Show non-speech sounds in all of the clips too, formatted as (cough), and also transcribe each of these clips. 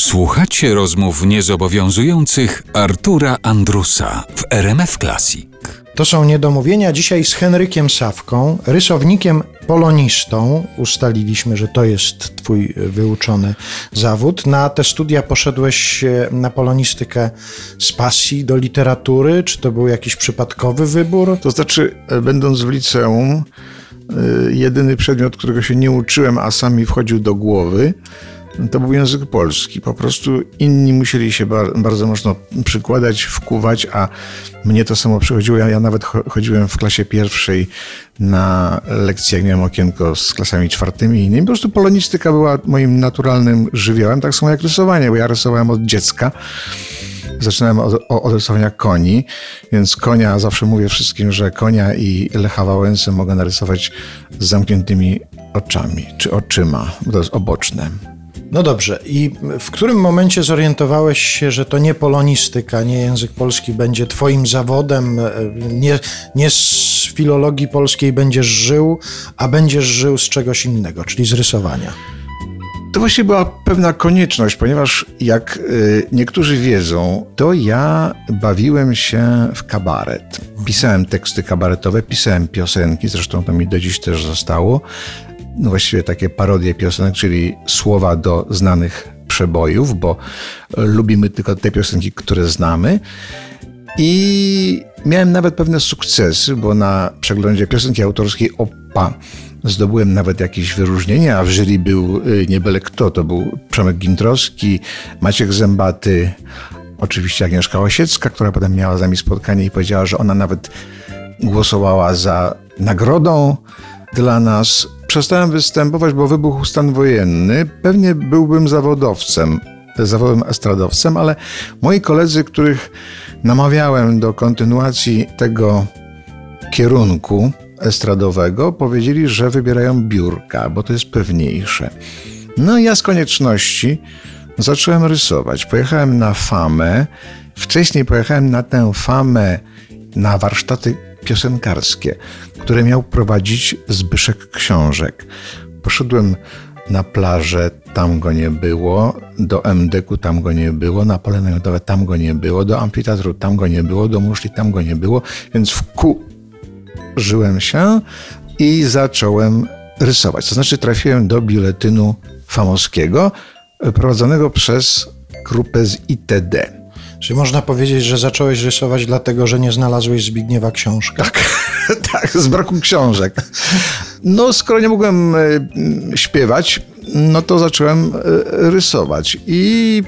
Słuchacie rozmów niezobowiązujących Artura Andrusa w RMF Classic. To są niedomówienia dzisiaj z Henrykiem Sawką, rysownikiem polonistą. Ustaliliśmy, że to jest twój wyuczony zawód. Na te studia poszedłeś e, na polonistykę z pasji do literatury? Czy to był jakiś przypadkowy wybór? To znaczy, e, będąc w liceum, e, jedyny przedmiot, którego się nie uczyłem, a sam mi wchodził do głowy, to był język polski. Po prostu inni musieli się bardzo mocno przykładać, wkuwać, a mnie to samo przychodziło. Ja, ja nawet chodziłem w klasie pierwszej na lekcje, jak miałem okienko z klasami czwartymi i innymi. Po prostu polonistyka była moim naturalnym żywiołem, tak samo jak rysowanie, bo ja rysowałem od dziecka. Zaczynałem od, od rysowania koni, więc konia, zawsze mówię wszystkim, że konia i Lecha Wałęsę mogę narysować z zamkniętymi oczami, czy oczyma, bo to jest oboczne. No dobrze, i w którym momencie zorientowałeś się, że to nie polonistyka, nie język polski będzie twoim zawodem, e, nie, nie z filologii polskiej będziesz żył, a będziesz żył z czegoś innego, czyli z rysowania? To właśnie była pewna konieczność, ponieważ jak y, niektórzy wiedzą, to ja bawiłem się w kabaret. Pisałem teksty kabaretowe, pisałem piosenki, zresztą to mi do dziś też zostało no właściwie takie parodie piosenek, czyli słowa do znanych przebojów, bo lubimy tylko te piosenki, które znamy. I miałem nawet pewne sukcesy, bo na przeglądzie piosenki autorskiej OPA zdobyłem nawet jakieś wyróżnienia, a w jury był y, nie byle kto, to był Przemek Gintrowski, Maciek Zębaty, oczywiście Agnieszka Osiecka, która potem miała z nami spotkanie i powiedziała, że ona nawet głosowała za nagrodą dla nas przestałem występować, bo wybuchł stan wojenny. Pewnie byłbym zawodowcem, zawodowym estradowcem, ale moi koledzy, których namawiałem do kontynuacji tego kierunku estradowego, powiedzieli, że wybierają biurka, bo to jest pewniejsze. No i ja z konieczności zacząłem rysować. Pojechałem na famę. Wcześniej pojechałem na tę famę na warsztaty piosenkarskie, które miał prowadzić Zbyszek Książek. Poszedłem na plażę, tam go nie było, do MDK-u tam go nie było, na pole namiotowe tam go nie było, do amfiteatru tam go nie było, do muszli tam go nie było, więc w ku żyłem się i zacząłem rysować. To znaczy trafiłem do biuletynu famowskiego prowadzonego przez grupę z ITD. Czy można powiedzieć, że zacząłeś rysować dlatego, że nie znalazłeś Zbigniewa książka? Tak, (laughs) tak, z braku książek. No, skoro nie mogłem e, śpiewać, no to zacząłem e, rysować. I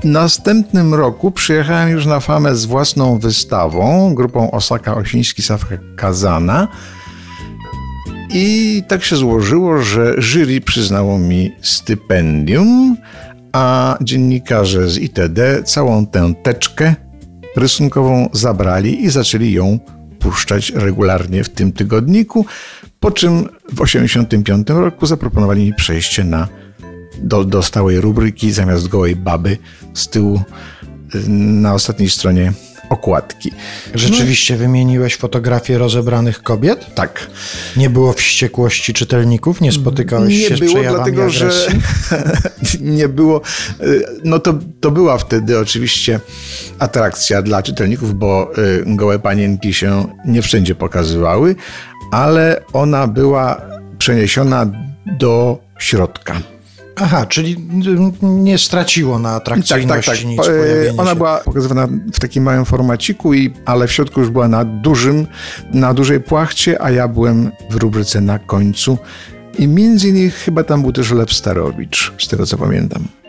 w następnym roku przyjechałem już na famę z własną wystawą, grupą Osaka Osiński Safka Kazana. I tak się złożyło, że jury przyznało mi stypendium a dziennikarze z ITD całą tę teczkę rysunkową zabrali i zaczęli ją puszczać regularnie w tym tygodniku, po czym w 1985 roku zaproponowali mi przejście na, do, do stałej rubryki zamiast gołej baby z tyłu na ostatniej stronie okładki. Rzeczywiście no. wymieniłeś fotografię rozebranych kobiet? Tak. Nie było wściekłości czytelników? Nie spotykałeś nie się było, z przejawami dlatego, agresji? że (laughs) nie było. Y, no to, to była wtedy oczywiście atrakcja dla czytelników, bo y, gołe panienki się nie wszędzie pokazywały, ale ona była przeniesiona do środka. Aha, czyli nie straciło na atrakcyjności tak, tak, tak. nic Ona się. była pokazywana w takim małym formaciku, i, ale w środku już była na dużym, na dużej płachcie, a ja byłem w rubryce na końcu. I między innymi chyba tam był też Lew Starowicz, z tego co pamiętam.